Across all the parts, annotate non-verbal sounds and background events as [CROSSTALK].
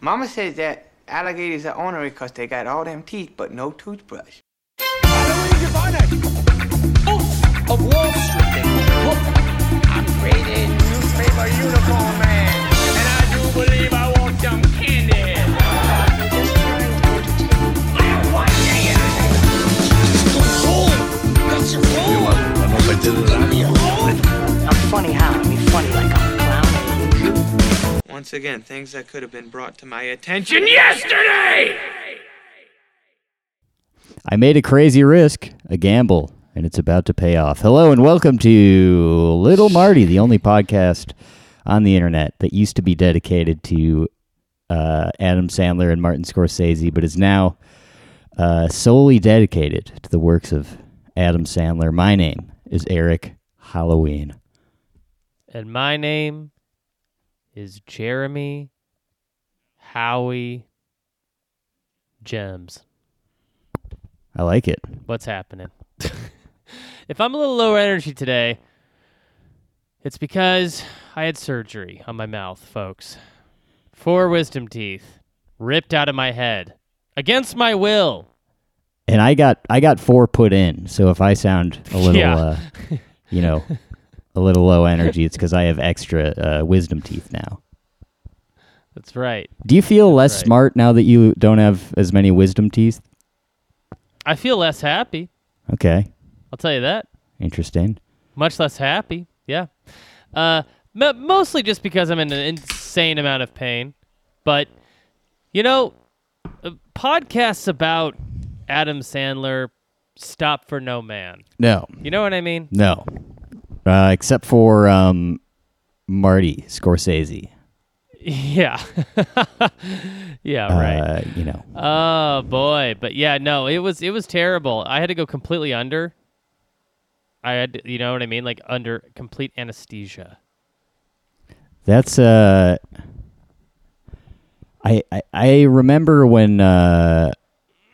Mama says that alligators are ornery because they got all them teeth but no toothbrush. of Wall Street. I'm newspaper man, and I do believe I want some candy. I'm funny how? I mean funny like. Once again, things that could have been brought to my attention yesterday! I made a crazy risk, a gamble, and it's about to pay off. Hello and welcome to Little Marty, the only podcast on the internet that used to be dedicated to uh, Adam Sandler and Martin Scorsese, but is now uh, solely dedicated to the works of Adam Sandler. My name is Eric Halloween. And my name is Jeremy Howie Gems. I like it. What's happening? [LAUGHS] if I'm a little lower energy today, it's because I had surgery on my mouth, folks. Four wisdom teeth ripped out of my head against my will. And I got I got four put in, so if I sound a [LAUGHS] little, Yeah. uh, you know, [LAUGHS] a little low energy, it's because I have extra uh, wisdom teeth now. That's right. Do you feel less right. smart now that you don't have as many wisdom teeth? I feel less happy. Okay, I'll tell you that. interesting. Much less happy. Yeah. Uh, m- mostly just because I'm in an insane amount of pain. But, you know, uh, podcasts about Adam Sandler stop for no man. No, You know what I mean? no, uh, except for um, Marty Scorsese. Yeah. [LAUGHS] yeah, right. Uh, you know, Oh boy, but yeah, no, it was it was terrible. I had to go completely under. I had, to, you know what I mean, like under complete anesthesia. that's uh, I I, I remember when uh,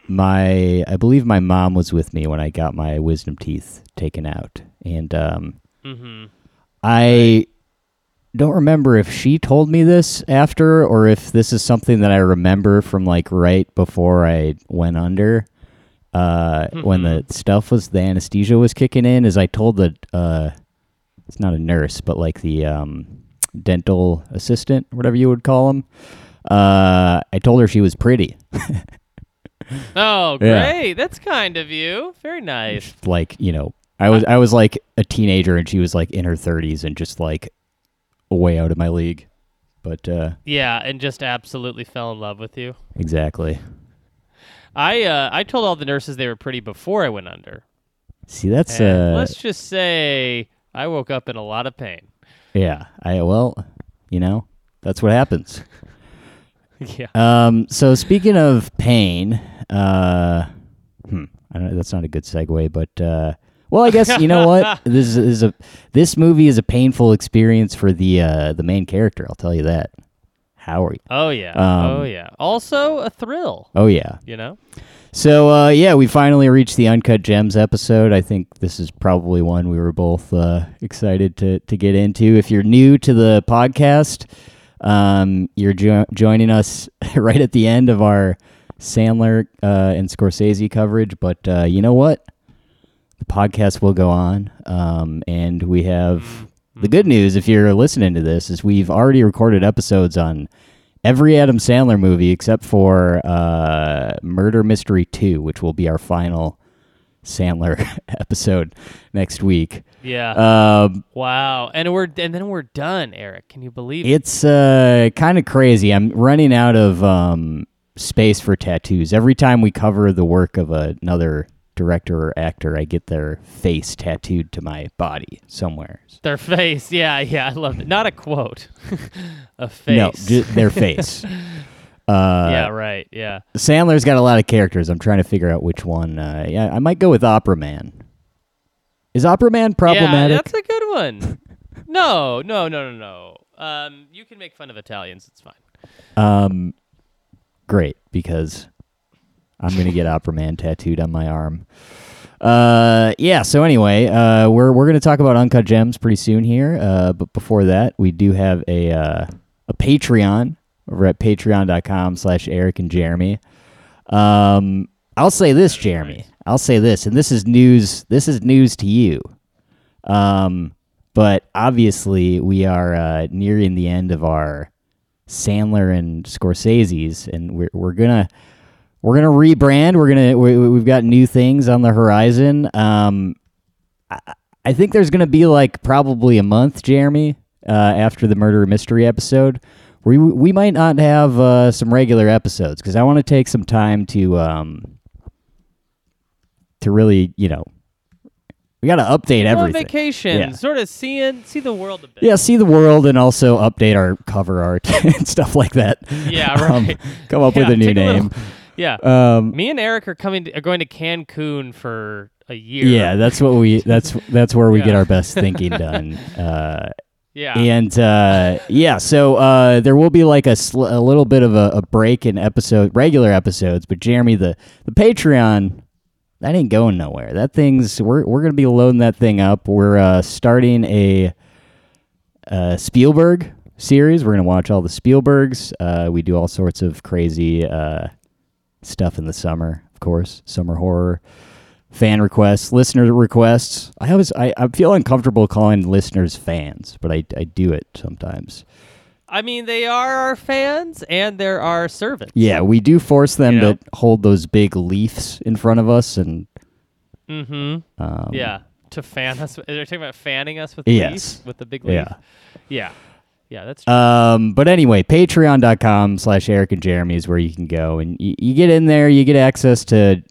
my I believe my mom was with me when I got my wisdom teeth taken out, and um, Mm-hmm. I don't remember if she told me this after or if this is something that I remember from like right before I went under. Uh, when the stuff was the anesthesia was kicking in, is I told the uh, it's not a nurse, but like the um, dental assistant, whatever you would call him. Uh, I told her she was pretty. [LAUGHS] Oh, Yeah. great! That's kind of you. Very nice. like you know, I was I was like a teenager and she was like in her thirties and just like way out of my league. But uh, Yeah, and just absolutely fell in love with you. exactly. I uh, I told all the nurses they were pretty before I went under. See, that's And uh, let's just say I woke up in a lot of pain. yeah. I well, you know, that's what happens. [LAUGHS] yeah. Um, so speaking of pain, uh, hmm, I don't know, that's not a good segue, but uh, well, I guess you know what [LAUGHS] this is, is a this movie is a painful experience for the uh, the main character. I'll tell you that. Howie. Oh yeah. Um, oh yeah. Also a thrill. Oh yeah. You know. So uh, yeah, we finally reached the Uncut Gems episode. I think this is probably one we were both uh, excited to to get into. If you're new to the podcast, um, you're jo- joining us [LAUGHS] right at the end of our Sandler uh, and Scorsese coverage. But uh, you know what? The podcast will go on, um, and we have the good news. If you're listening to this, is we've already recorded episodes on every Adam Sandler movie except for uh, Murder Mystery 2, which will be our final Sandler [LAUGHS] episode next week. Yeah. Um, wow. And we're and then we're done, Eric. Can you believe it? it's uh, kind of crazy. I'm running out of um, space for tattoos. Every time we cover the work of another director or actor, I get their face tattooed to my body somewhere. Their face. Yeah, yeah. I love it. Not a quote. [LAUGHS] a face. No, their face. [LAUGHS] Uh, yeah, right. Yeah. Sandler's got a lot of characters. I'm trying to figure out which one. Uh, yeah, I might go with Opera Man. Is Opera Man problematic? Yeah, that's a good one. [LAUGHS] no, no, no, no, no. Um, you can make fun of Italians. It's fine. um, great because I'm gonna get Opera Man tattooed on my arm. Uh, yeah. So anyway, uh, we're we're gonna talk about Uncut Gems pretty soon here. Uh, but before that, we do have a uh, a Patreon over at patreon.com slash Eric and Jeremy. Um, I'll say this, Jeremy. I'll say this, and this is news. This is news to you. Um, but obviously, we are uh, nearing the end of our Sandler and Scorsese's, and we're we're gonna we're gonna rebrand. We're gonna we, we've got new things on the horizon. Um, I, I think there's gonna be like probably a month, Jeremy, uh, after the murder mystery episode. We we might not have uh, some regular episodes because I want to take some time to um to really you know we got to update Go on everything. vacation, Yeah. sort of seeing see the world a bit. Yeah, see the world and also update our cover art [LAUGHS] and stuff like that. Yeah, [LAUGHS] Um, right. come up with a new take little- name. Yeah. um, Me and Eric are coming to, are going to Cancun for a year. yeah, that's what we. That's that's where we get our best thinking done. Uh, yeah. and uh, yeah, so uh, there will be like a, sl- a little bit of a, a break in episode regular episodes, but Jeremy, the the Patreon. That ain't going nowhere. That thing's we're we're gonna be loading that thing up. We're uh, starting a uh, Spielberg series. We're gonna watch all the Spielbergs. Uh, we do all sorts of crazy uh, stuff in the summer, of course, summer horror, fan requests, listener requests. I always I, I feel uncomfortable calling listeners fans, but I I do it sometimes. I mean, they are our fans and they're our servants. Yeah, we do force them You know? to hold those big leaves in front of us, and Mm-hmm. um, Yeah. To fan us. They're talking about fanning us with Yes. leaf, with the big leaf. yeah. Yeah. Yeah. That's true. Um, but anyway, patreon.com slash Eric and Jeremy is where you can go. And you, you get in there, you get access to,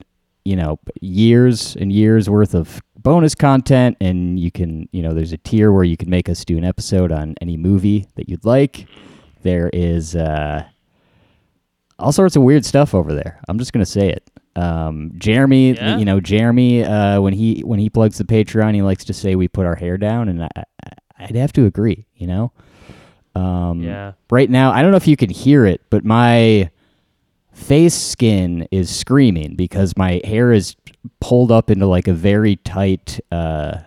you know, years and years worth of bonus content. And you can, you know, there's a tier where you can make us do an episode on any movie that you'd like. There is uh, all sorts of weird stuff over there. I'm just going to say it. Um, Jeremy, Yeah? you know, Jeremy, uh, when he when he plugs the Patreon, he likes to say we put our hair down, and I, I, I'd have to agree. You know, um, Yeah. Right now, I don't know if you can hear it, but my face skin is screaming because my hair is pulled up into like a very tight uh,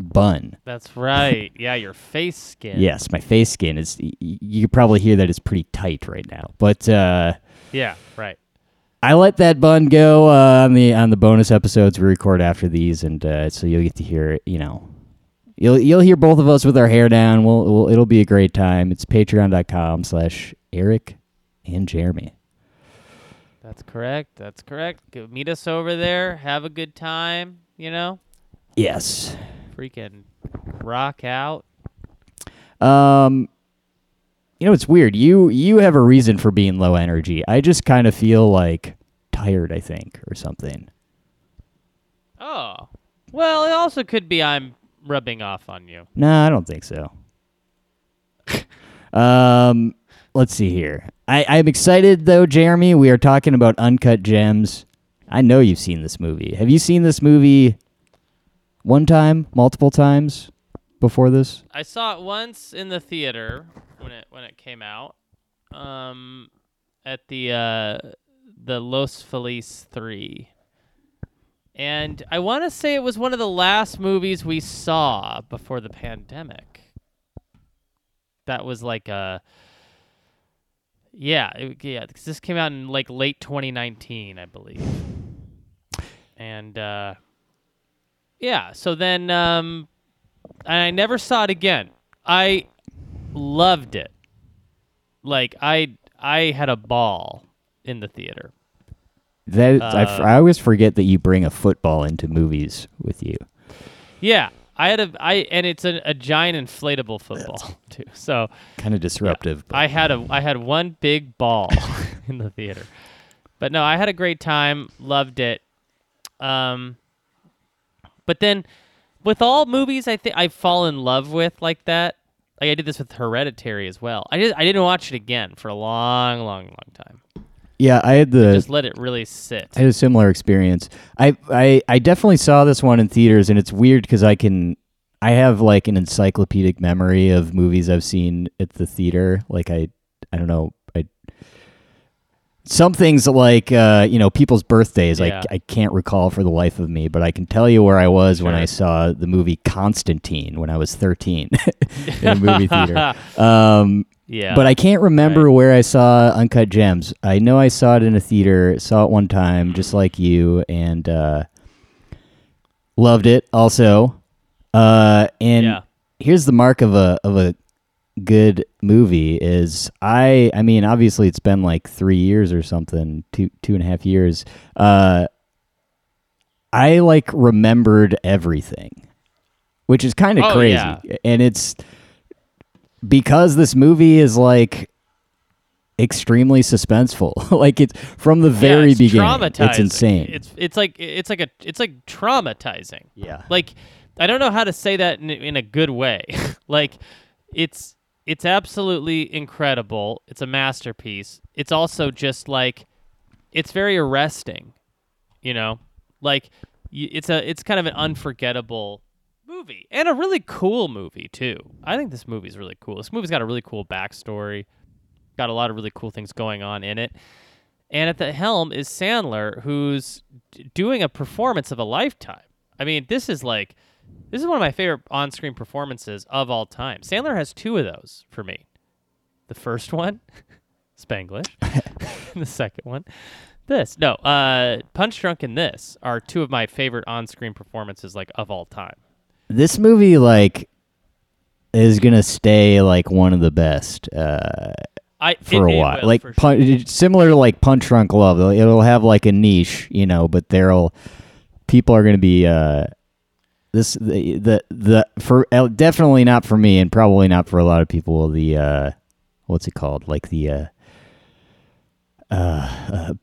bun. That's right. [LAUGHS] Yeah. Your face skin. Yes, my face skin is. y- You probably hear that it's pretty tight right now, but. Uh, Yeah. Right. I let that bun go uh, on the on the bonus episodes we record after these, and uh, so you'll get to hear it. You know, you'll you'll hear both of us with our hair down. We'll, we'll it'll be a great time. It's Patreon.com/slash Eric and Jeremy. That's correct. That's correct. Go meet us over there. Have a good time. You know, Yes. freaking rock out. Um, you know, it's weird. You you have a reason for being low energy. I just kind of feel like tired. I think or something. Oh. Well, it also could be I'm rubbing off on you. No, I don't think so. [LAUGHS] um, let's see here. I, I'm excited though, Jeremy. We are talking about Uncut Gems. I know you've seen this movie. Have you seen this movie one time, multiple times before this? I saw it once in the theater when it when it came out. Um, at the uh, the Los Feliz three. And I want to say it was one of the last movies we saw before the pandemic. That was like a yeah, it, yeah. 'cause this came out in like late 2019, I believe. And uh, yeah, so then um, I never saw it again. I loved it. Like I I had a ball in the theater. That Uh, I always forget that you bring a football into movies with you. Yeah, I had a I and it's a, a giant inflatable football [LAUGHS] too. So Kind of disruptive. but- I had a I had one big ball [LAUGHS] [LAUGHS] in the theater. But no, I had a great time, loved it. Um but then with all movies I think I fall in love with like that. Like I did this with Hereditary as well. I just I didn't watch it again for a long, long, long time. Yeah, I had the Just let it really sit. I had a similar experience. I, I I definitely saw this one in theaters, and it's weird because I can I have like an encyclopedic memory of movies I've seen at the theater. Like I I don't know I some things like uh, you know people's birthdays Yeah. I I can't recall for the life of me, but I can tell you where I was when I saw the movie Constantine when I was thirteen [LAUGHS] in a [LAUGHS] movie theater. Um, Yeah. But I can't remember Right. where I saw Uncut Gems. I know I saw it in a theater, saw it one time, just like you, and uh, loved it also. Uh, and Yeah. here's the mark of a of a good movie is I I mean obviously it's been like three years or something two two and a half years. Uh, I like remembered everything, which is kind of Oh, crazy, yeah. and it's because this movie is like extremely suspenseful. [LAUGHS] like it's from the Yeah, very it's beginning. Traumatizing. It's insane. It's it's like it's like a it's like traumatizing. yeah. Like I don't know how to say that in, in a good way. [LAUGHS] like it's it's absolutely incredible. It's a masterpiece. It's also just like it's very arresting. You know, like it's a it's kind of an unforgettable movie and a really cool movie too. I think this movie's really cool. This movie's got a really cool backstory. Got a lot of really cool things going on in it. And at the helm is Sandler, who's d- doing a performance of a lifetime. I mean, this is like, this is one of my favorite on screen performances of all time. Sandler has two of those for me. The first one, [LAUGHS] Spanglish. [LAUGHS] the second one, this. No, uh, Punch Drunk and this are two of my favorite on screen performances, like, of all time. This movie like is gonna stay like one of the best uh, I, for it- a while. will, like for sure. similar to like Punch Drunk Love. It'll, it'll have like a niche, you know, but there'll people are gonna be uh, this the the the for uh, definitely not for me and probably not for a lot of people. The uh, what's it called? Like the uh, uh, uh,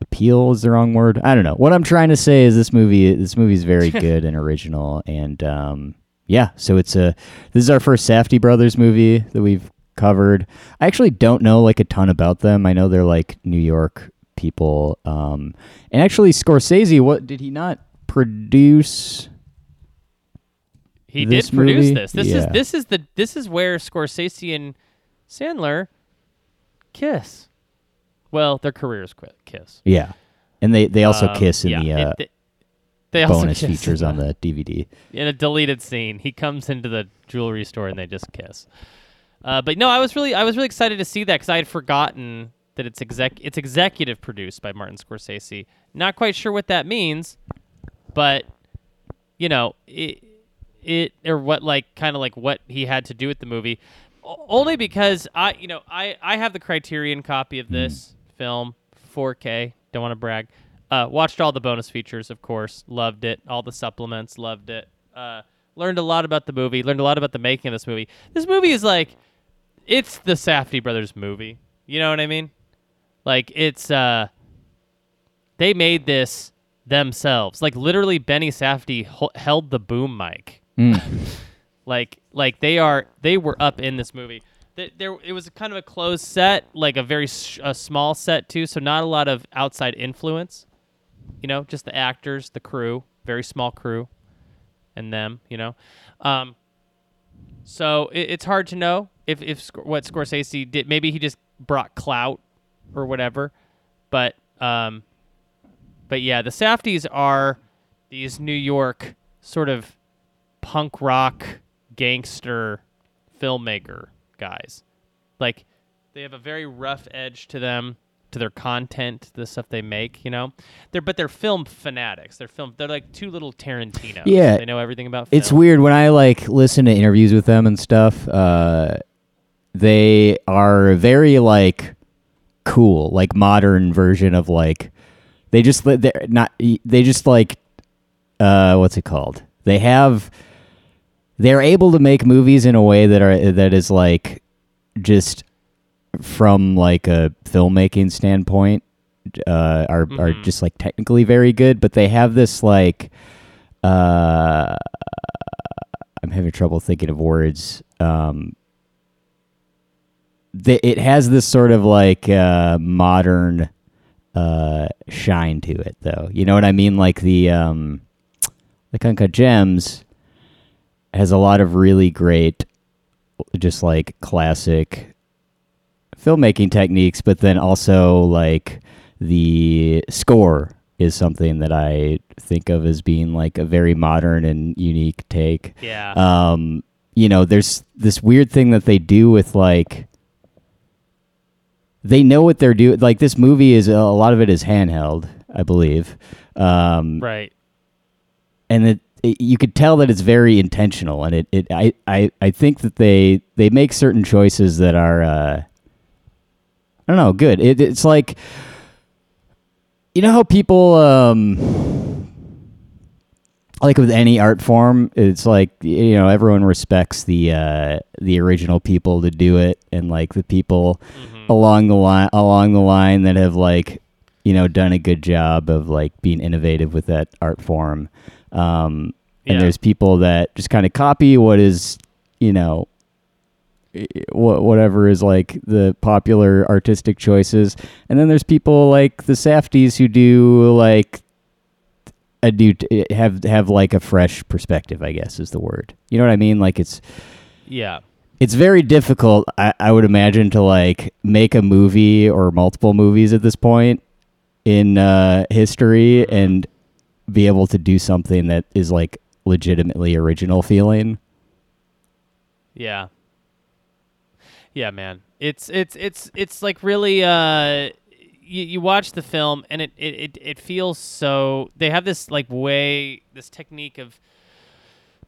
appeal is the wrong word. I don't know. What I'm trying to say is this movie this movie is very [LAUGHS] good and original and um yeah, so it's a this is our first Safdie Brothers movie that we've covered. I actually don't know like a ton about them. I know they're like New York people. Um and actually Scorsese, what did he not produce? He did produce movie? this. This is this is the this is where Scorsese and Sandler kiss. Well, their careers quit kiss. Yeah. And they they also Um, kiss in yeah, the it- uh, they, bonus features on the [LAUGHS] DVD. in a deleted scene. He comes into the jewelry store and they just kiss. Uh, but no, I was really I was really excited to see that because I had forgotten that it's exec it's executive produced by Martin Scorsese. Not quite sure what that means, but you know it it or what like kind of like what he had to do with the movie. O- Only because I you know I I have the Criterion copy of this film 4K. Don't want to brag. Uh, watched all the bonus features, of course. Loved it. All the supplements. Loved it. Uh, learned a lot about the movie. Learned a lot about the making of this movie. This movie is like, it's the Safdie brothers movie. You know what I mean? Like it's uh, they made this themselves. Like literally, Benny Safdie ho- held the boom mic. [LAUGHS] like like they are they were up in this movie. Th- There it was kind of a closed set, like a very sh- a small set too, so not a lot of outside influence. You know, just the actors, the crew, very small crew, and them. You know, um, so it, it's hard to know if if what Scorsese did. Maybe he just brought clout or whatever, but um, but yeah, the Safdies are these New York sort of punk rock gangster filmmaker guys. Like they have a very rough edge to them, to their content, the stuff they make, you know. They're but they're film fanatics. They're film they're like two little Tarantino. Yeah. They know everything about film. It's weird when I like listen to interviews with them and stuff. Uh, they are very like cool, like modern version of like they just they're not they just like uh what's it called? They have they're able to make movies in a way that are that is like just from like a filmmaking standpoint uh are are Mhm. just like technically very good, but they have this like uh I'm having trouble thinking of words. Um, they, it has this sort of like uh, modern uh, shine to it, though. You know what I mean? Like the um, like Uncut Gems has a lot of really great, just like classic filmmaking techniques, but then also like the score is something that I think of as being like a very modern and unique take. Yeah. Um, you know, there's this weird thing that they do with like they know what they're doing. Like this movie is a lot of it is handheld, I believe, um, Right. and it, it you could tell that it's very intentional. And it, it I, I I think that they they make certain choices that are uh, I don't know good. It, it's like you know how people um like with any art form it's like you know everyone respects the uh the original people to do it and like the people along the line along the line that have like you know done a good job of like being innovative with that art form um and Yeah. there's people that just kind of copy what is you know whatever is like the popular artistic choices and then there's people like the Safdies who do like a new t- have have like a fresh perspective i guess is the word you know what i mean like it's Yeah. it's very difficult I, I would imagine to like make a movie or multiple movies at this point in uh, history and be able to do something that is like legitimately original feeling Yeah. Yeah, man. It's it's it's it's like really uh you, you watch the film and it, it, it, it feels so they have this like way this technique of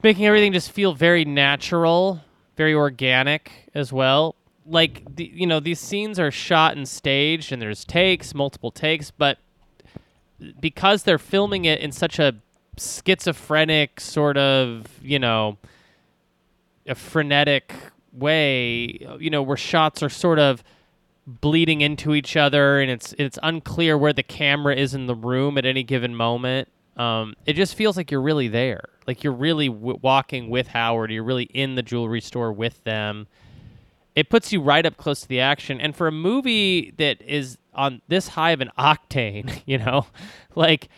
making everything just feel very natural, very organic as well. Like the you know, these scenes are shot and staged and there's takes, multiple takes, but because they're filming it in such a schizophrenic sort of, you know, a frenetic way, you know, where shots are sort of bleeding into each other and it's it's unclear where the camera is in the room at any given moment. Um, it just feels like you're really there, like you're really w- walking with Howard. You're really in the jewelry store with them. It puts you right up close to the action, and for a movie that is on this high of an octane, [LAUGHS] you know, like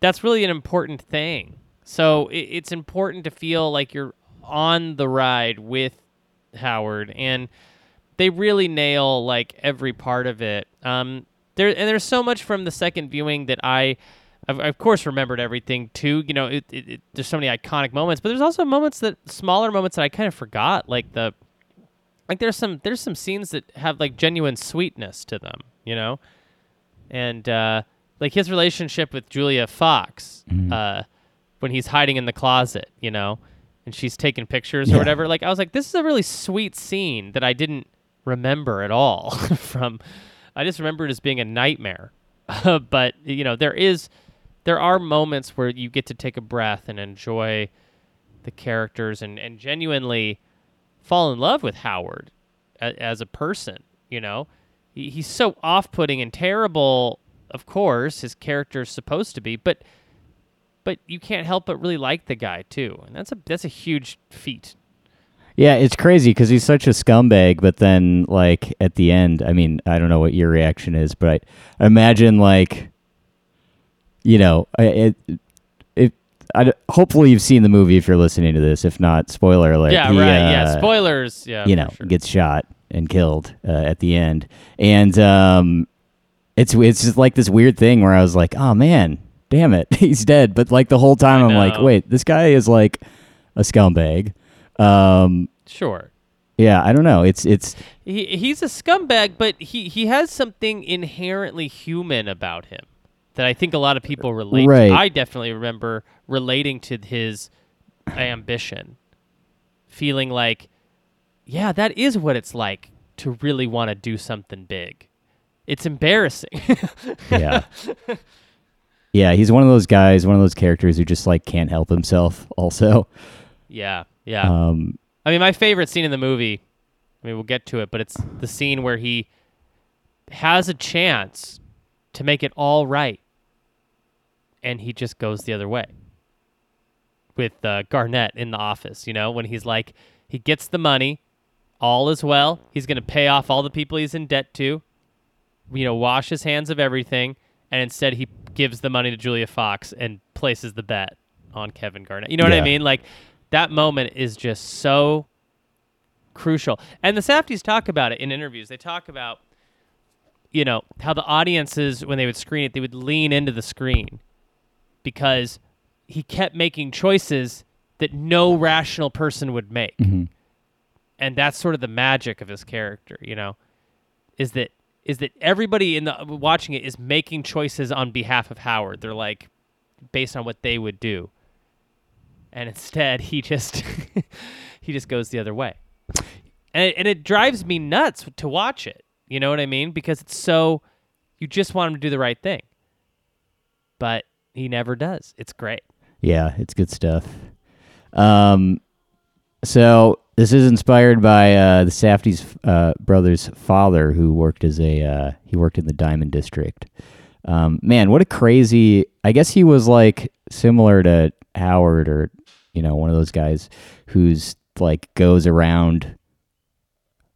that's really an important thing. So it, it's important to feel like you're on the ride with Howard, and they really nail like every part of it. Um, there and there's so much from the second viewing that I, of, of course, remembered everything too. You know, it, it, there's so many iconic moments, but there's also moments that smaller moments that I kind of forgot, like the, like there's some there's some scenes that have like genuine sweetness to them. You know, and uh, like his relationship with Julia Fox, uh, when he's hiding in the closet, you know, and she's taking pictures or whatever. Like I was like, this is a really sweet scene that I didn't remember at all [LAUGHS] from. I just remember it as being a nightmare. [LAUGHS] but you know, there is, there are moments where you get to take a breath and enjoy the characters and and genuinely fall in love with Howard a, as a person. You know, he, he's so off-putting and terrible. Of course, his character's supposed to be, but but you can't help but really like the guy too, and that's a that's a huge feat. Yeah, it's crazy because he's such a scumbag. But then, like at the end, I mean, I don't know what your reaction is, but I imagine like, you know, it, I, hopefully you've seen the movie if you're listening to this. If not, spoiler alert. yeah, he, right. yeah, uh, spoilers. Yeah, you know, sure. gets shot and killed uh, at the end, and um, it's it's just like this weird thing where I was like, oh man, damn it, [LAUGHS] he's dead. But like the whole time, I'm like, wait, this guy is like a scumbag. Um, sure. yeah, I don't know. It's it's He he's a scumbag, but he he has something inherently human about him that I think a lot of people relate. Right. To. I definitely remember relating to his ambition, feeling like, yeah, that is what it's like to really want to do something big. It's embarrassing. [LAUGHS] yeah. Yeah, he's one of those guys, one of those characters who just like can't help himself. Also, yeah, yeah. um, I mean, my favorite scene in the movie. I mean, we'll get to it, but it's the scene where he has a chance to make it all right, and he just goes the other way. With uh, Garnett in the office, you know, when he's like, he gets the money, all is well. He's going to pay off all the people he's in debt to, you know, wash his hands of everything, and instead he gives the money to Julia Fox and places the bet on Kevin Garnett. You know what I mean? Like that moment is just so crucial. And the Safdies talk about it in interviews. They talk about you know how the audiences when they would screen it, they would lean into the screen because he kept making choices that no rational person would make. Mm-hmm. And that's sort of the magic of his character, you know, is that is that everybody in the watching it is making choices on behalf of Howard. They're like based on what they would do. And instead, he just [LAUGHS] he just goes the other way. And it, and it drives me nuts to watch it. You know what I mean? Because it's so you just want him to do the right thing. But he never does. It's great. Yeah, it's good stuff. Um, so this is inspired by uh, the Safdie's uh, brother's father, who worked as a uh, he worked in the Diamond District. Um, man, what a crazy! I guess he was like similar to Howard, or you know, one of those guys who's like goes around.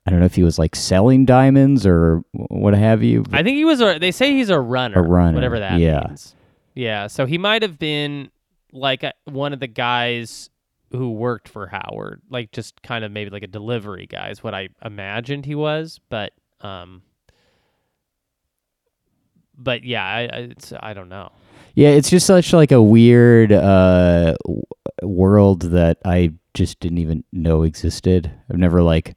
I don't know if he was like selling diamonds or what have you. I think he was a. They say he's a runner. A runner, whatever that yeah. means. Yeah. So he might have been like a, one of the guys who worked for Howard, like just kind of maybe like a delivery guy is what I imagined he was. But um, but yeah, I I, it's, I don't know. Yeah, it's just such like a weird uh, world that I just didn't even know existed. I've never like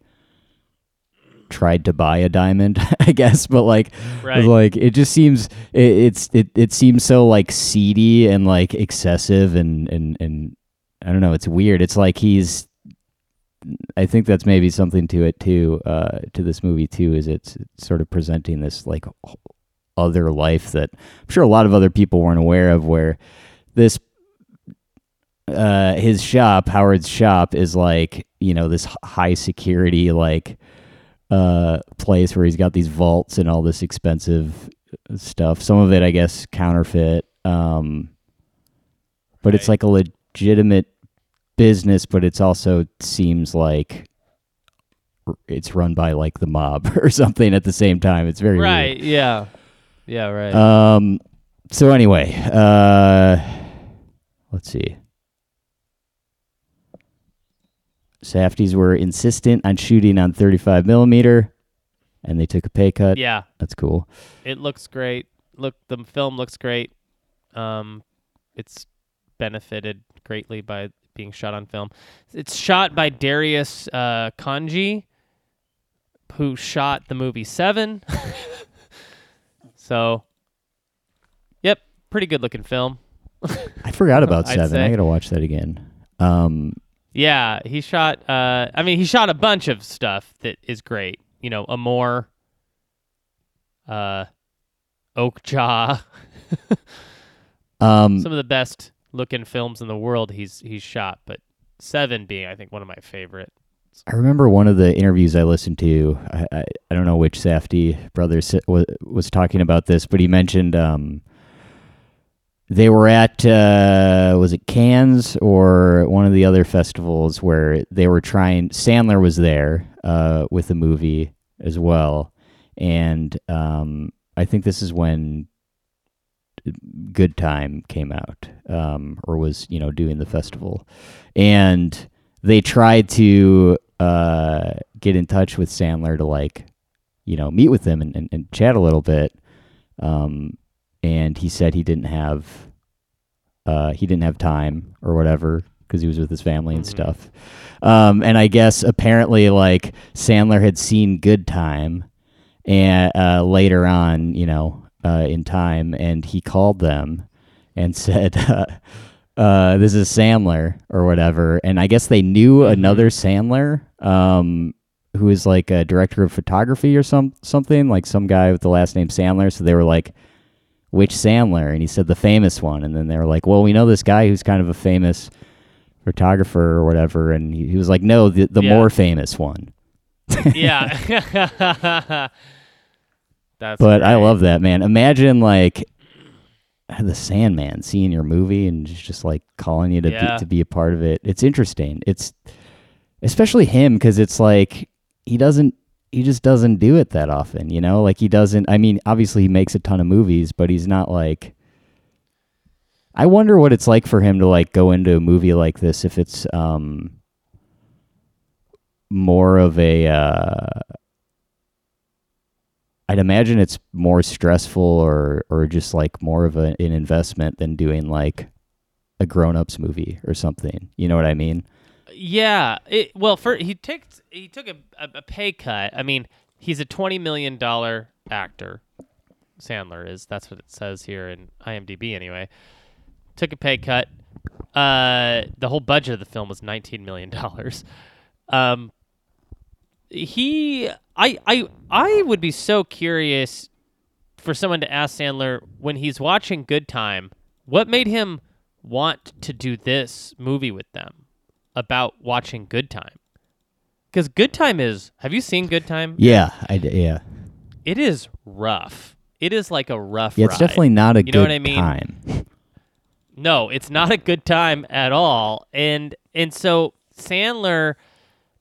tried to buy a diamond, [LAUGHS] I guess, but like, Right. like it just seems it, it's it it seems so like seedy and like excessive and and and I don't know. It's weird. It's like he's. I think that's maybe something to it too. Uh, to this movie too, is it's, it's sort of presenting this like other life that I'm sure a lot of other people weren't aware of where this uh his shop Howard's shop is like you know this high security like uh place where he's got these vaults and all this expensive stuff some of it I guess counterfeit um but it's like a legitimate business but it's also seems like it's run by like the mob [LAUGHS] or something at the same time it's very weird. Right. Yeah. Yeah. Right. Um. So anyway, uh, let's see. Safdies were insistent on shooting on 35 millimeter, and they took a pay cut. yeah. That's cool. It looks great. Look, the film looks great. Um, it's benefited greatly by being shot on film. It's shot by Darius uh, Khondji, who shot the movie Seven. [LAUGHS] so, yep, pretty good looking film. [LAUGHS] I forgot about seven. I gotta watch that again. Um. Yeah, he shot. Uh, I mean, he shot a bunch of stuff that is great. You know, Amour, uh, Okja. [LAUGHS] Um. some of the best looking films in the world he's he's shot, but Seven being I think one of my favorite. I remember one of the interviews I listened to. I I, I don't know which Safdie brother s- was, was talking about this, but he mentioned um, they were at uh, was it Cannes or one of the other festivals where they were trying. Sandler was there uh, with the movie as well, and um, I think this is when Good Time came out, um, or was you know doing the festival, and they tried to uh, get in touch with Sandler to like, you know, meet with him and, and, and chat a little bit. Um, and he said he didn't have, uh, he didn't have time or whatever because he was with his family and stuff. Um, and I guess apparently like Sandler had seen Good Time, and uh, later on, you know, uh, in time, and he called them and [LAUGHS] said. Uh, uh, this is Sandler or whatever. And I guess they knew another Sandler, um, who is like a director of photography or some something, like some guy with the last name Sandler. So they were like, which Sandler? And he said the famous one. And then they were like, well, we know this guy who's kind of a famous photographer or whatever. And he, he was like, no, the, the Yeah. more famous one. yeah. [LAUGHS] [LAUGHS] That's But I love that, man. Imagine like the Sandman seeing your movie and just, just like calling you to Yeah. be, to be a part of it. It's interesting. It's especially him because it's like he doesn't he just doesn't do it that often, you know? Like he doesn't I mean, obviously he makes a ton of movies, but he's not like I wonder what it's like for him to like go into a movie like this if it's um more of a uh I'd imagine it's more stressful or or just like more of a, an investment than doing like a grown-ups movie or something. You know what I mean? Yeah. It, well, for he took he took a, a, a pay cut. I mean, he's a twenty million dollar actor. Sandler is. That's what it says here in IMDb anyway. Took a pay cut. Uh, the whole budget of the film was 19 million [LAUGHS] dollars. Um, he, I, I, I would be so curious for someone to ask Sandler when he's watching Good Time, what made him want to do this movie with them about watching Good Time? Because Good Time is. Have you seen Good Time? Yeah, I yeah. It is rough. It is like a rough. Yeah, it's ride. definitely not a You good know what I mean? time. [LAUGHS] No, it's not a good time at all. And and so Sandler,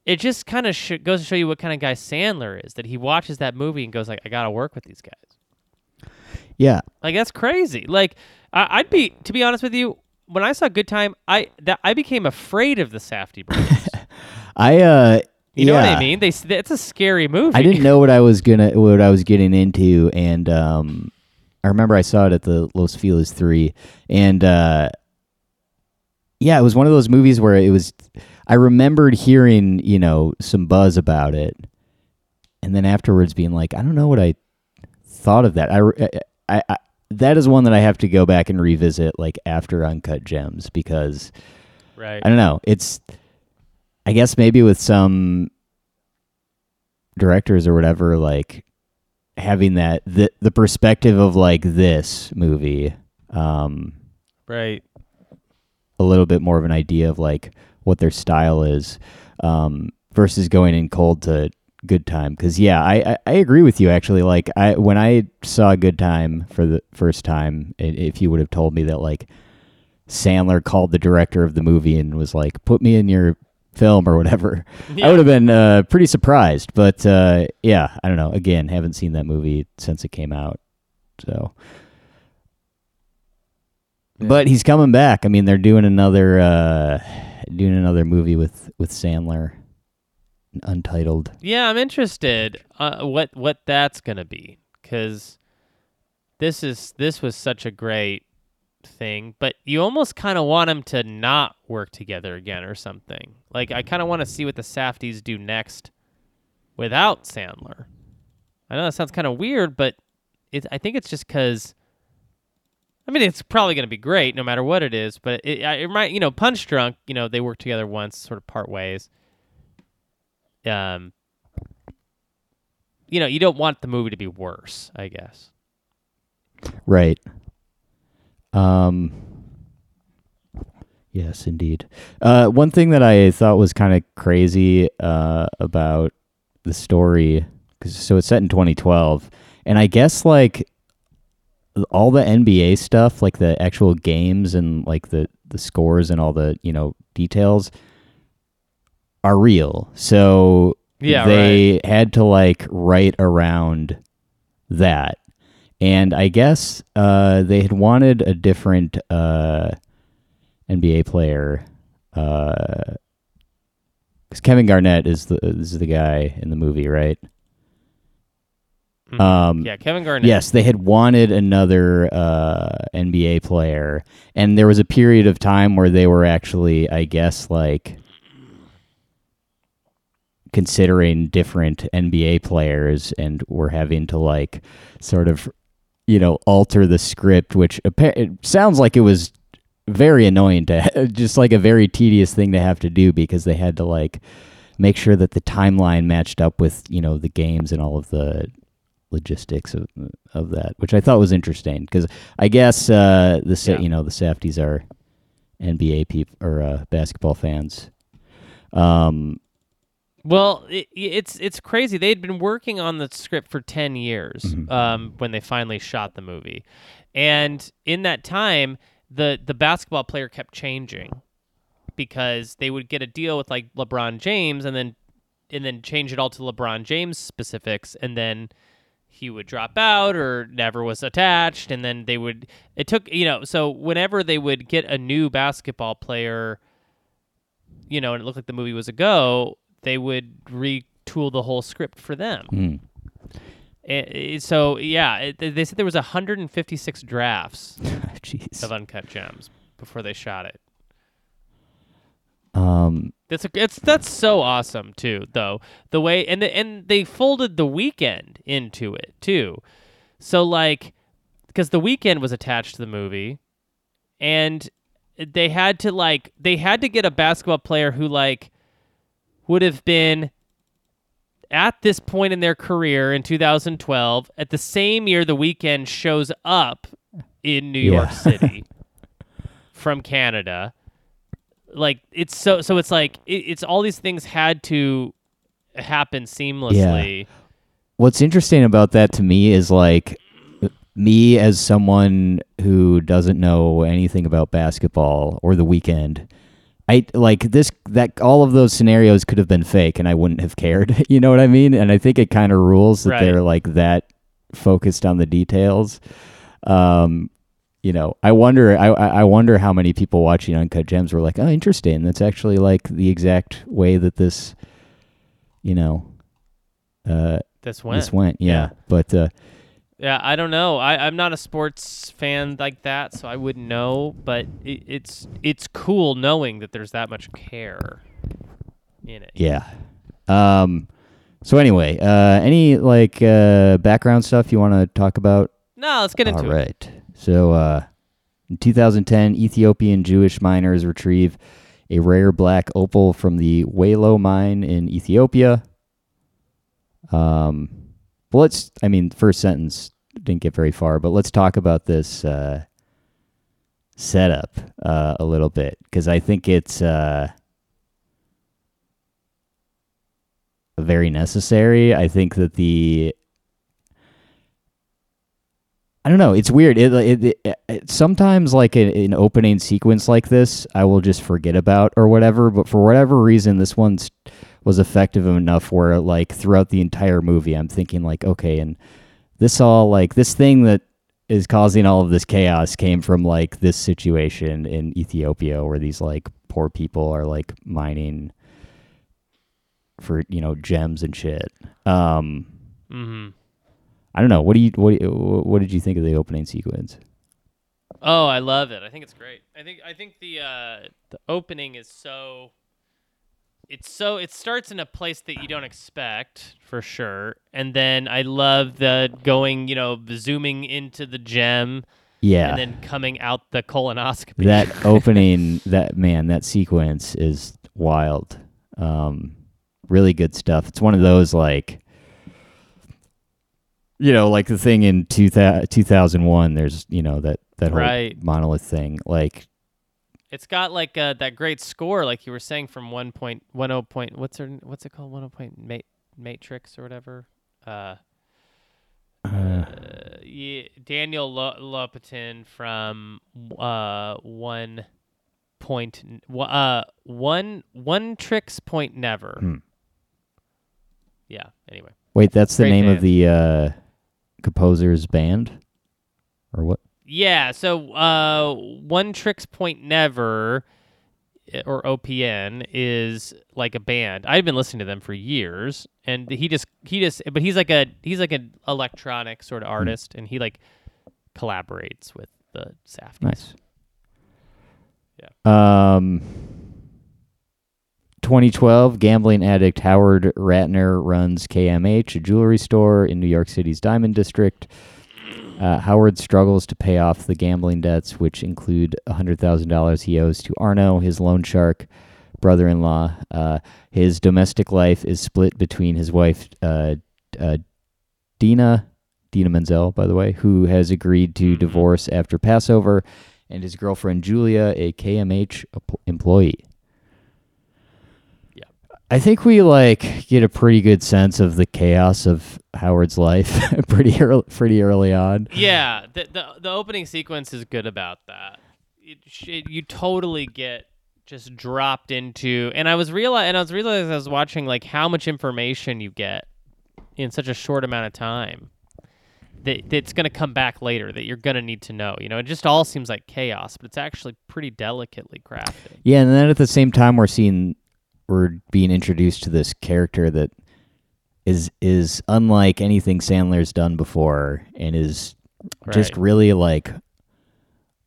it just kind of sh- goes to show you what kind of guy Sandler is. That he watches that movie and goes like, I gotta work with these guys. Yeah, Like that's crazy. Like I- I'd be, to be honest with you, when I saw Good Time, I that I became afraid of the Safdie brothers. [LAUGHS] I uh, You know what. I mean? They it's a scary movie. I didn't know what I was gonna what I was getting into, and um, I remember I saw it at the Los Feliz three, and uh, yeah, it was one of those movies where it was. I remembered hearing you know some buzz about it, and then afterwards being like, I don't know what I thought of that. I, I, I that is one that I have to go back and revisit like after Uncut Gems because Right. I don't know. It's I guess maybe with some directors or whatever, like having that the the perspective of like this movie, um, Right. a little bit more of an idea of like what their style is, um, versus going in cold to good time. Because yeah, I, I I agree with you actually. Like I when I saw good time for the first time, if you would have told me that like Sandler called the director of the movie and was like, "Put me in your film" or whatever, [LAUGHS] I would have been uh, pretty surprised. But uh, yeah, I don't know. Again, haven't seen that movie since it came out, so. But he's coming back. I mean, they're doing another uh, doing another movie with with Sandler, untitled. Yeah, I'm interested. Uh, what what that's gonna be? Because this is this was such a great thing, but you almost kind of want them to not work together again or something. Like I kind of want to see what the Safdies do next without Sandler. I know that sounds kind of weird, but it, I think it's just because. I mean, it's probably going to be great no matter what it is, but it, it might, you know, Punch Drunk, you know, they worked together once, sort of part ways. Um, you know, you don't want the movie to be worse, I guess. Right. Um. Yes, indeed. Uh, one thing that I thought was kind of crazy uh, about the story, cause, so it's set in 2012, and I guess like all the NBA stuff, like the actual games and like the the scores and all the you know details, are real. So Yeah, they had to like write around that and I guess uh, they had wanted a different uh, NBA player. Because Kevin Garnett is the is the guy in the movie, right? Mhm. Um, yeah, Kevin Garnett. Yes, they had wanted another uh, NBA player, and there was a period of time where they were actually, I guess, like considering different NBA players, and were having to like sort of, you know, alter the script, which appa- it sounds like it was very annoying to [LAUGHS] just like a very tedious thing to have to do because they had to like make sure that the timeline matched up with you know the games and all of the logistics of of that, which I thought was interesting because I guess uh, the Yeah. you know the Safdies are NBA people or uh, basketball fans. Um, Well, it, it's it's crazy. They had been working on the script for ten years Mhm. um, when they finally shot the movie, and in that time, the the basketball player kept changing because they would get a deal with like LeBron James, and then and then change it all to LeBron James specifics, and then he would drop out or never was attached, and then they would. It took you know so whenever they would get a new basketball player you know, and it looked like the movie was a go, they would retool the whole script for them. mm, Eh, eh, so yeah, it, they said there was 156 drafts [LAUGHS] of Uncut Gems before they shot it. Um, That's a, it's that's so awesome too, though the way and the, and they folded the Weeknd into it too, so like because the Weeknd was attached to the movie, and they had to like they had to get a basketball player who like would have been at this point in their career in 2012 at the same year the Weeknd shows up in New York Yeah. City [LAUGHS] from Canada. Like it's so so it's like it, it's all these things had to happen seamlessly. What's interesting about that to me is like me as someone who doesn't know anything about basketball or the Weeknd i like this that all of those scenarios could have been fake and i wouldn't have cared [LAUGHS] you know what i mean and i think it kind of rules that Right. they're like that focused on the details um you know i wonder I, I I wonder how many people watching uncut gems were like oh interesting that's actually like the exact way that this you know uh this went this went, yeah. Yeah. But uh, yeah i don't know I, i'm not a sports fan like that so i wouldn't know but it, it's it's cool knowing that there's that much care in it yeah. Um. So anyway, uh, any like uh, background stuff you want to talk about? no let's get into All it right. So uh, in 2010, Ethiopian Jewish miners retrieve a rare black opal from the Welo mine in Ethiopia. Um. Well, let's. I mean, first sentence didn't get very far, but let's talk about this uh, setup uh, a little bit because I think it's. Uh, very necessary. I think that the I don't know. It's weird. It, it, it, it sometimes like an opening sequence like this, I will just forget about or whatever. But for whatever reason, this one was effective enough where like throughout the entire movie, I'm thinking like, okay, and this all like this thing that is causing all of this chaos came from like this situation in Ethiopia where these like poor people are like mining for you know gems and shit. Um, mm-hmm. I don't know. What do you what what did you think of the opening sequence? Oh, I love it. I think it's great. I think I think the uh, the opening is so. It's so it starts in a place that you don't expect for sure, and then I love the going, you know, zooming into the gem Yeah, and then coming out the colonoscopy. that [LAUGHS] opening that man that sequence is wild. Um, really good stuff. It's one of those like. You know, like the thing in 2000, 2001, there's, you know, that, that whole Right. monolith thing. Like, It's got like uh, that great score, like you were saying, from one point one oh point. What's her? What's it called? One oh point ma- matrix or whatever. Uh, uh, yeah, Daniel Lo- Lopatin from uh one point uh one one tricks point never. Hmm. Yeah. Anyway. wait, that's the Great name of the uh, composer's band? Or what? Yeah, so uh, One Tricks Point Never, eh, or OPN, is like a band. I've been listening to them for years, and he just he just, but he's like a he's like an electronic sort of artist, and he like collaborates with the Safdies. Nice. Yeah. Um, 2012, gambling addict Howard Ratner runs KMH, a jewelry store in New York City's Diamond District. Uh, Howard struggles to pay off the gambling debts, which include $100,000 he owes to Arno, his loan shark brother in law. Uh, his domestic life is split between his wife, uh, uh, Dina, Dina Menzel, by the way, who has agreed to divorce after Passover, and his girlfriend Julia, a KMH employee. I think we like get a pretty good sense of the chaos of Howard's life [LAUGHS] pretty early, pretty early on. Yeah, the, the the opening sequence is good about that. It, it, you totally get just dropped into, and I was reali- and I was realizing as I was watching like how much information you get in such a short amount of time. That that's gonna come back later. That you're gonna need to know. You know, it just all seems like chaos, but it's actually pretty delicately crafted. Yeah, and then at the same time, we're seeing we're being introduced to this character that is is unlike anything Sandler's done before, and is just really like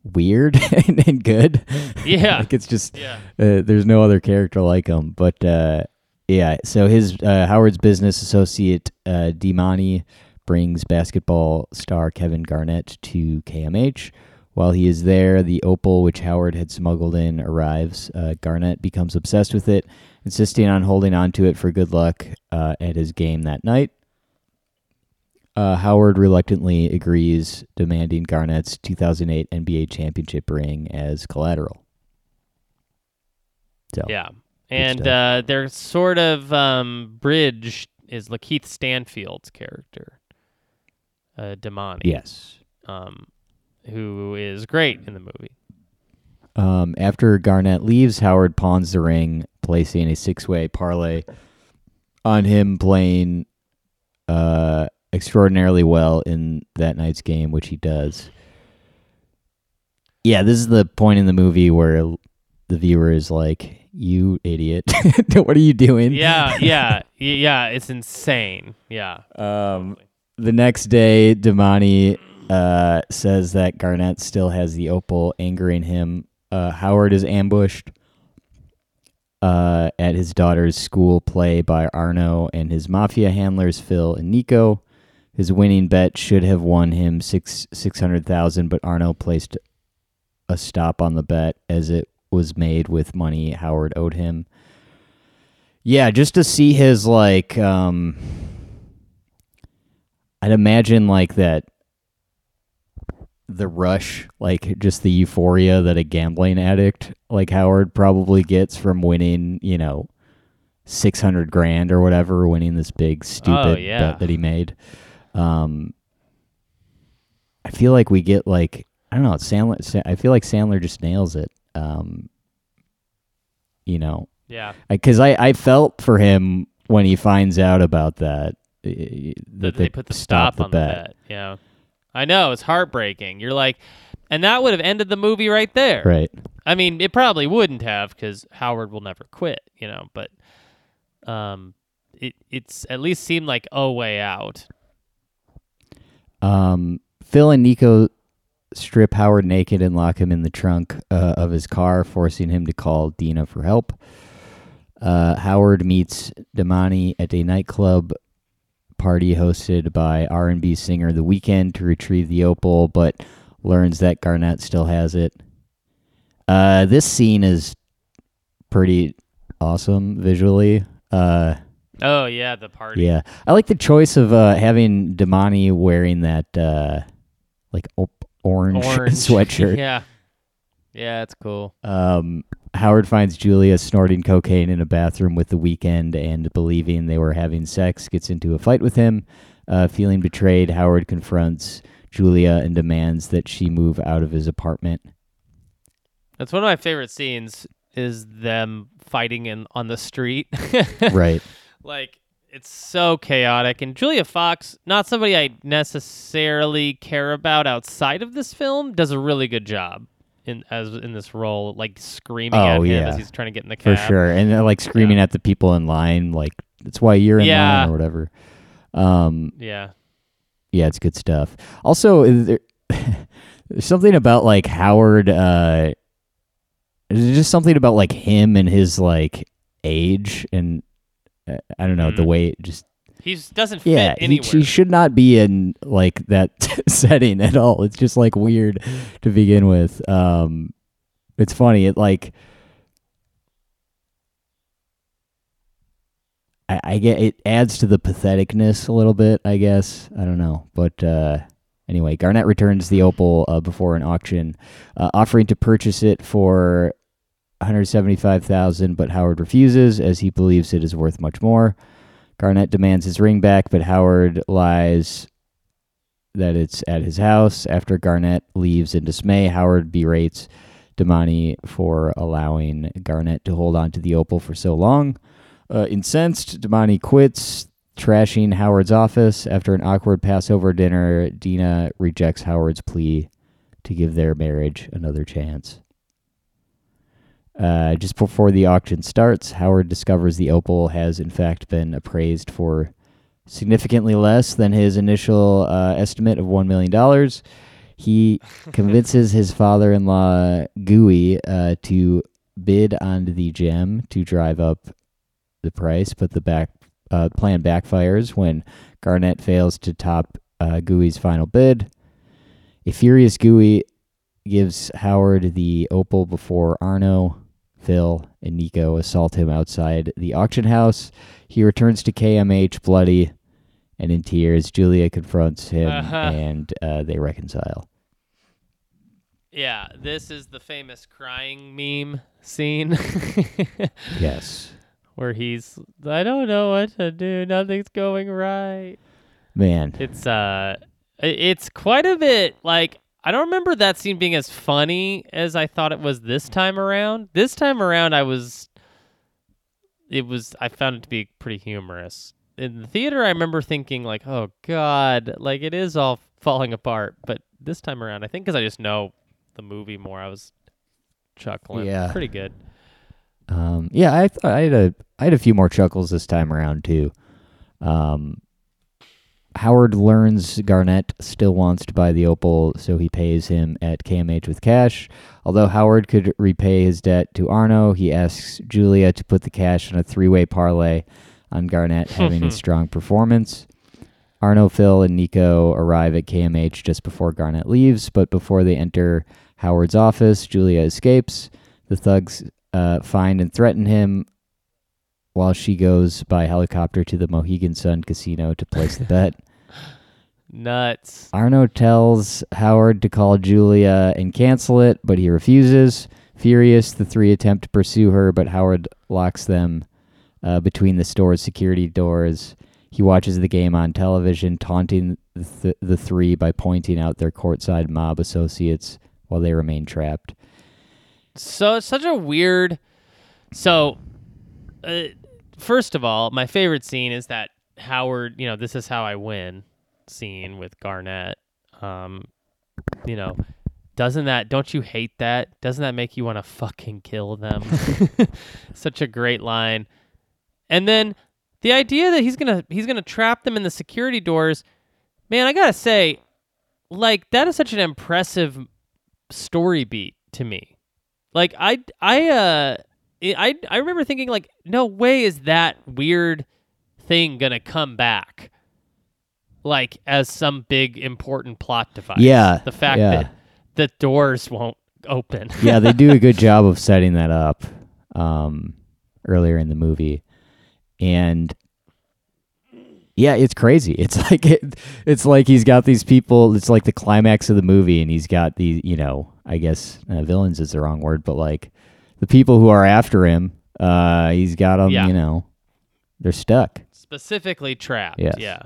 weird [LAUGHS] and, and good. [LAUGHS] Yeah. like it's just Yeah. uh, there's no other character like him. But uh, yeah, so his uh, Howard's business associate uh, Damani brings basketball star Kevin Garnett to KMH. While he is there, the opal which Howard had smuggled in arrives. Uh, Garnett becomes obsessed with it, insisting on holding on to it for good luck uh, at his game that night. Uh, Howard reluctantly agrees, demanding Garnett's 2008 NBA championship ring as collateral. So Yeah. And uh, their sort of um, bridge is Lakeith Stanfield's character, uh, Damani, yes. um, who is great in the movie. Um, after Garnett leaves, Howard pawns the ring, placing a six-way parlay on him playing uh, extraordinarily well in that night's game, which he does. Yeah, this is the point in the movie where the viewer is like, "You idiot! [LAUGHS] what are you doing?" Yeah, [LAUGHS] yeah, yeah. It's insane. Yeah. Um, the next day, Damani uh, says that Garnett still has the opal, angering him. Uh, Howard is ambushed uh, at his daughter's school play by Arno and his mafia handlers Phil and Nico. His winning bet should have won him six six hundred thousand, but Arno placed a stop on the bet as it was made with money Howard owed him. Yeah, just to see his like um I'd imagine like that the rush, like just the euphoria that a gambling addict like Howard probably gets from winning, you know, 600 grand or whatever, winning this big stupid Oh, yeah. bet that he made. Um I feel like we get like I don't know, Sandler I feel like Sandler just nails it. Um you know, Yeah. because I, I felt for him when he finds out about that uh, that, That they put the stop stopped on the bet. Yeah. I know. It's heartbreaking. You're like, and that would have ended the movie right there. Right. I mean, it probably wouldn't have because Howard will never quit, you know. But um, it it's at least seemed like a way out. Um, Phil and Nico strip Howard naked and lock him in the trunk uh, of his car, forcing him to call Dina for help. Uh, Howard meets Damani at a nightclub party hosted by R&B singer The Weeknd to retrieve the opal, but learns that Garnett still has it. Uh, this scene is pretty awesome visually. Uh, Oh yeah, the party. yeah, I like the choice of uh, having Damani wearing that uh, like op- orange, [LAUGHS] Orange sweatshirt. [LAUGHS] yeah. Yeah, it's cool. Um, Howard finds Julia snorting cocaine in a bathroom with the Weeknd and believing they were having sex, gets into a fight with him. Uh, feeling betrayed, Howard confronts Julia and demands that she move out of his apartment. That's one of my favorite scenes. Is them fighting in on the street. [LAUGHS] right. like it's so chaotic and julia fox not somebody i necessarily care about outside of this film does a really good job in as in this role like screaming at Oh, him yeah. as he's trying to get in the car. For sure. And they're like screaming at the people in line, like, that's why you're in Yeah. line or whatever. Um, yeah Yeah, it's good stuff. Also, is there, [LAUGHS] there's something about like Howard. Uh, there's just something about like him and his like age, and uh, I don't know the Mhm. way it just. He doesn't Yeah, fit he, he should not be in like that [LAUGHS] setting at all. It's just like weird to begin with. Um, it's funny. It like. I, I get it adds to the patheticness a little bit, I guess. I don't know, but uh, anyway, Garnett returns the opal uh, before an auction, uh, offering to purchase it for one hundred seventy-five thousand, but Howard refuses as he believes it is worth much more. Garnett demands his ring back, but Howard lies that it's at his house. After Garnett leaves in dismay, Howard berates Damani for allowing Garnett to hold on to the opal for so long. Uh, incensed, Damani quits, trashing Howard's office. After an awkward Passover dinner, Dina rejects Howard's plea to give their marriage another chance. Uh, just before the auction starts, Howard discovers the opal has in fact been appraised for significantly less than his initial uh, estimate of $1 million. He [LAUGHS] convinces his father-in-law Gooey uh, to bid on the gem to drive up the price, but the back uh, plan backfires when Garnett fails to top uh, Gooey's final bid. A furious Gooey gives Howard the opal before Arno, Phil, and Nico assault him outside the auction house. He returns to KMH bloody and in tears. Julia confronts him Uh-huh. and uh, they reconcile. Yeah, this is the famous crying meme scene [LAUGHS] Yes. where he's I don't know what to do. Nothing's going right. Man. It's uh it's quite a bit like I don't remember that scene being as funny as I thought it was this time around. This time around I was it was I found it to be pretty humorous. In the theater I remember thinking like, "Oh god, like it is all falling apart." But this time around, I think cuz I just know the movie more, I was chuckling. Yeah. Pretty good. Um, yeah, I, th- I had a I had a few more chuckles this time around too. Um, Howard learns Garnett still wants to buy the opal, so he pays him at KMH with cash. Although Howard could repay his debt to Arno, he asks Julia to put the cash in a three-way parlay on Garnett [LAUGHS] having a strong performance. Arno, Phil, and Nico arrive at KMH just before Garnett leaves, but before they enter Howard's office, Julia escapes. The thugs uh, find and threaten him while she goes by helicopter to the Mohegan Sun Casino to place the bet. [LAUGHS] Nuts. Arno tells Howard to call Julia and cancel it, but he refuses. Furious, the three attempt to pursue her, but Howard locks them uh, between the store's security doors. He watches the game on television, taunting the, th- the three by pointing out their courtside mob associates while they remain trapped. So it's such a weird. So, uh, first of all, my favorite scene is that Howard. You know, this is how I win scene with Garnett. Um, you know, doesn't that? Don't you hate that? Doesn't that make you want to fucking kill them? [LAUGHS] [LAUGHS] such a great line. And then the idea that he's gonna he's gonna trap them in the security doors. Man, I gotta say, like that is such an impressive story beat to me. Like I I uh I I remember thinking like no way is that weird thing going to come back like as some big important plot device. Yeah, The fact yeah. that the doors won't open. [LAUGHS] yeah, they do a good [LAUGHS] job of setting that up um, earlier in the movie, and yeah, it's crazy. It's [LAUGHS] like it, it's like he's got these people. It's like the climax of the movie, and he's got the you know, I guess uh, villains is the wrong word, but like the people who are after him. Uh, he's got them. Yeah. You know, they're stuck. specifically trapped. Yes. Yeah.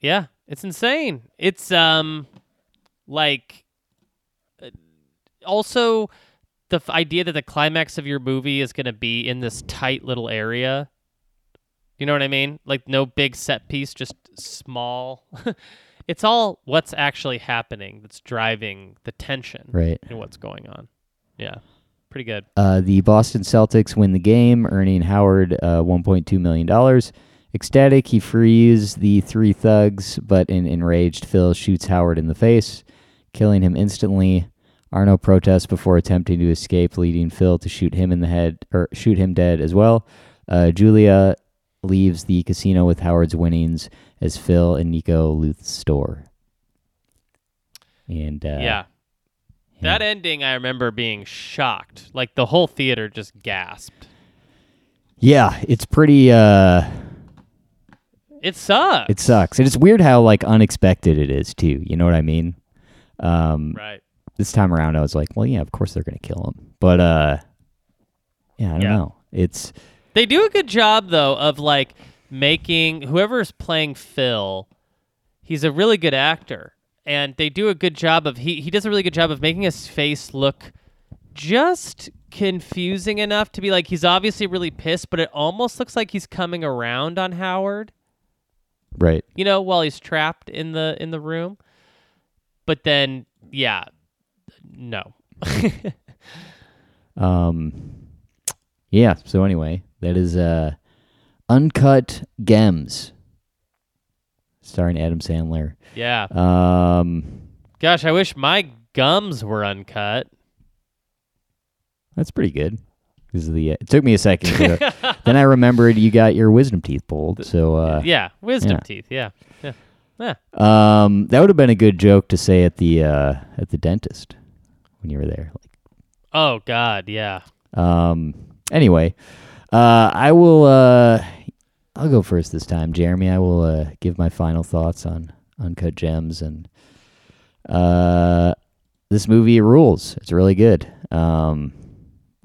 Yeah, it's insane. It's um like uh, also the f- idea that the climax of your movie is going to be in this tight little area. You know what I mean? Like no big set piece, just small. [LAUGHS] it's all what's actually happening that's driving the tension Right. in what's going on. Yeah. Pretty good. Uh, the Boston Celtics win the game, earning Howard uh, $1.2 million. Ecstatic, he frees the three thugs, but an enraged Phil shoots Howard in the face, killing him instantly. Arno protests before attempting to escape, leading Phil to shoot him in the head or shoot him dead as well. Uh, Julia leaves the casino with Howard's winnings as Phil and Nico loot the store. And uh, yeah. That ending, I remember being shocked. Like the whole theater just gasped. yeah, it's pretty. Uh, It sucks. It sucks. And it's weird how like unexpected it is too. You know what I mean? Um right. this time around I was like, well yeah, of course they're gonna kill him. But uh yeah, I don't Yeah. know. It's They do a good job though of like making whoever's playing Phil, he's a really good actor. And they do a good job of he he does a really good job of making his face look just confusing enough to be like he's obviously really pissed, but it almost looks like he's coming around on Howard. right. you know, while he's trapped in the in the room. But then, yeah, no. [LAUGHS] Um yeah, so anyway, that is uh Uncut Gems starring Adam Sandler. yeah, Um Gosh, I wish my gums were uncut. That's pretty good. 'Cause of the, it took me a second. To, [LAUGHS] then I remembered you got your wisdom teeth pulled. So uh, yeah, wisdom yeah. teeth. Yeah. Yeah. Yeah. um, that would have been a good joke to say at the uh, at the dentist when you were there. Like, Oh God, yeah. Um. Anyway, uh, I will. Uh, I'll go first this time, Jeremy. I will uh, give my final thoughts on Uncut Gems and uh, this movie rules. It's really good. Um,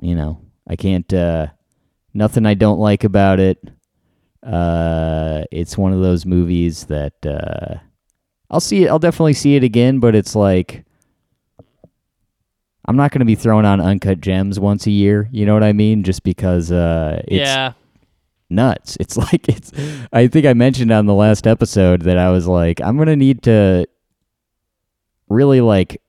you know, I can't. Uh, nothing I don't like about it. Uh, it's one of those movies that uh, I'll see it. I'll definitely see it again, but it's like I'm not going to be throwing on uncut gems once a year. You know what I mean? Just because uh, it's yeah. Nuts. [LAUGHS] It's like it's. [LAUGHS] I think I mentioned on the last episode that I was like, I'm going to need to really like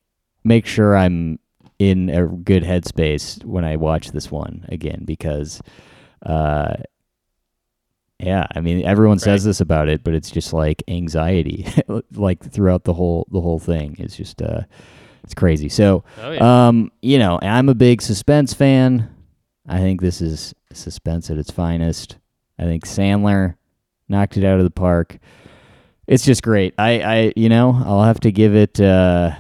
make sure I'm in a good headspace when I watch this one again because, uh, yeah, I mean everyone says this about it, but it's just like anxiety, [LAUGHS] like throughout the whole the whole thing. It's just uh, it's crazy. So, Oh yeah. um, you know, I'm a big suspense fan. I think this is suspense at its finest. I think Sandler knocked it out of the park. It's just great. I, I you know, I'll have to give it uh,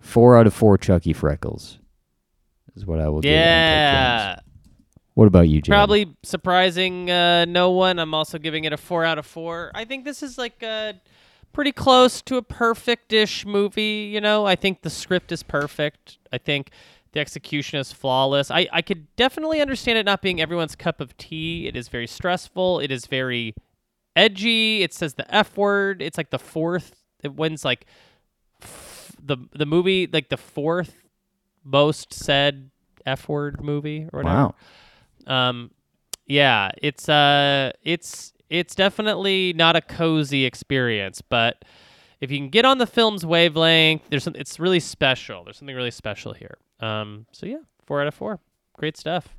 four out of four Chucky Freckles. Is what I will give. Yeah. What about you, Jay? Probably surprising uh, no one. I'm also giving it a four out of four. I think this is like a pretty close to a perfect-ish movie. You know, I think the script is perfect. I think the execution is flawless. I I could definitely understand it not being everyone's cup of tea. It is very stressful. It is very edgy. It says the f word. It's like the fourth. It wins like f- the the movie like the fourth most said f word movie or whatever. Wow. Um, yeah, it's uh, it's it's definitely not a cozy experience, but if you can get on the film's wavelength, there's some, it's really special. There's something really special here. Um, so yeah, four out of four, great stuff.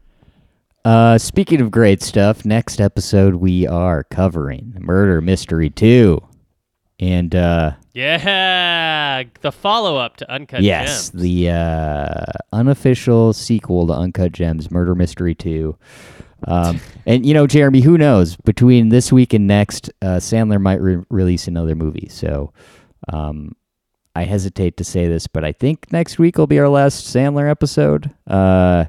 Uh, speaking of great stuff, next episode we are covering Murder Mystery 2. And uh Yeah, the follow up to Uncut yes, Gems. the uh unofficial sequel to Uncut Gems Murder Mystery 2. Um and you know, Jeremy, who knows, between this week and next, uh Sandler might re- release another movie. So um I hesitate to say this, but I think next week will be our last Sandler episode. Uh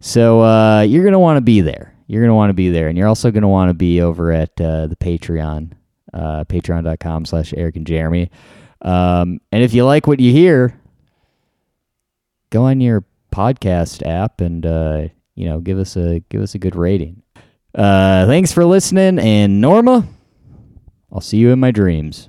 so uh, you're gonna want to be there. You're gonna want to be there, and you're also gonna want to be over at uh, the Patreon, uh, patreon.com slash Eric and Jeremy. Um, and if you like what you hear, go on your podcast app and uh, you know give us a give us a good rating. Uh, thanks for listening, and Norma, I'll see you in my dreams.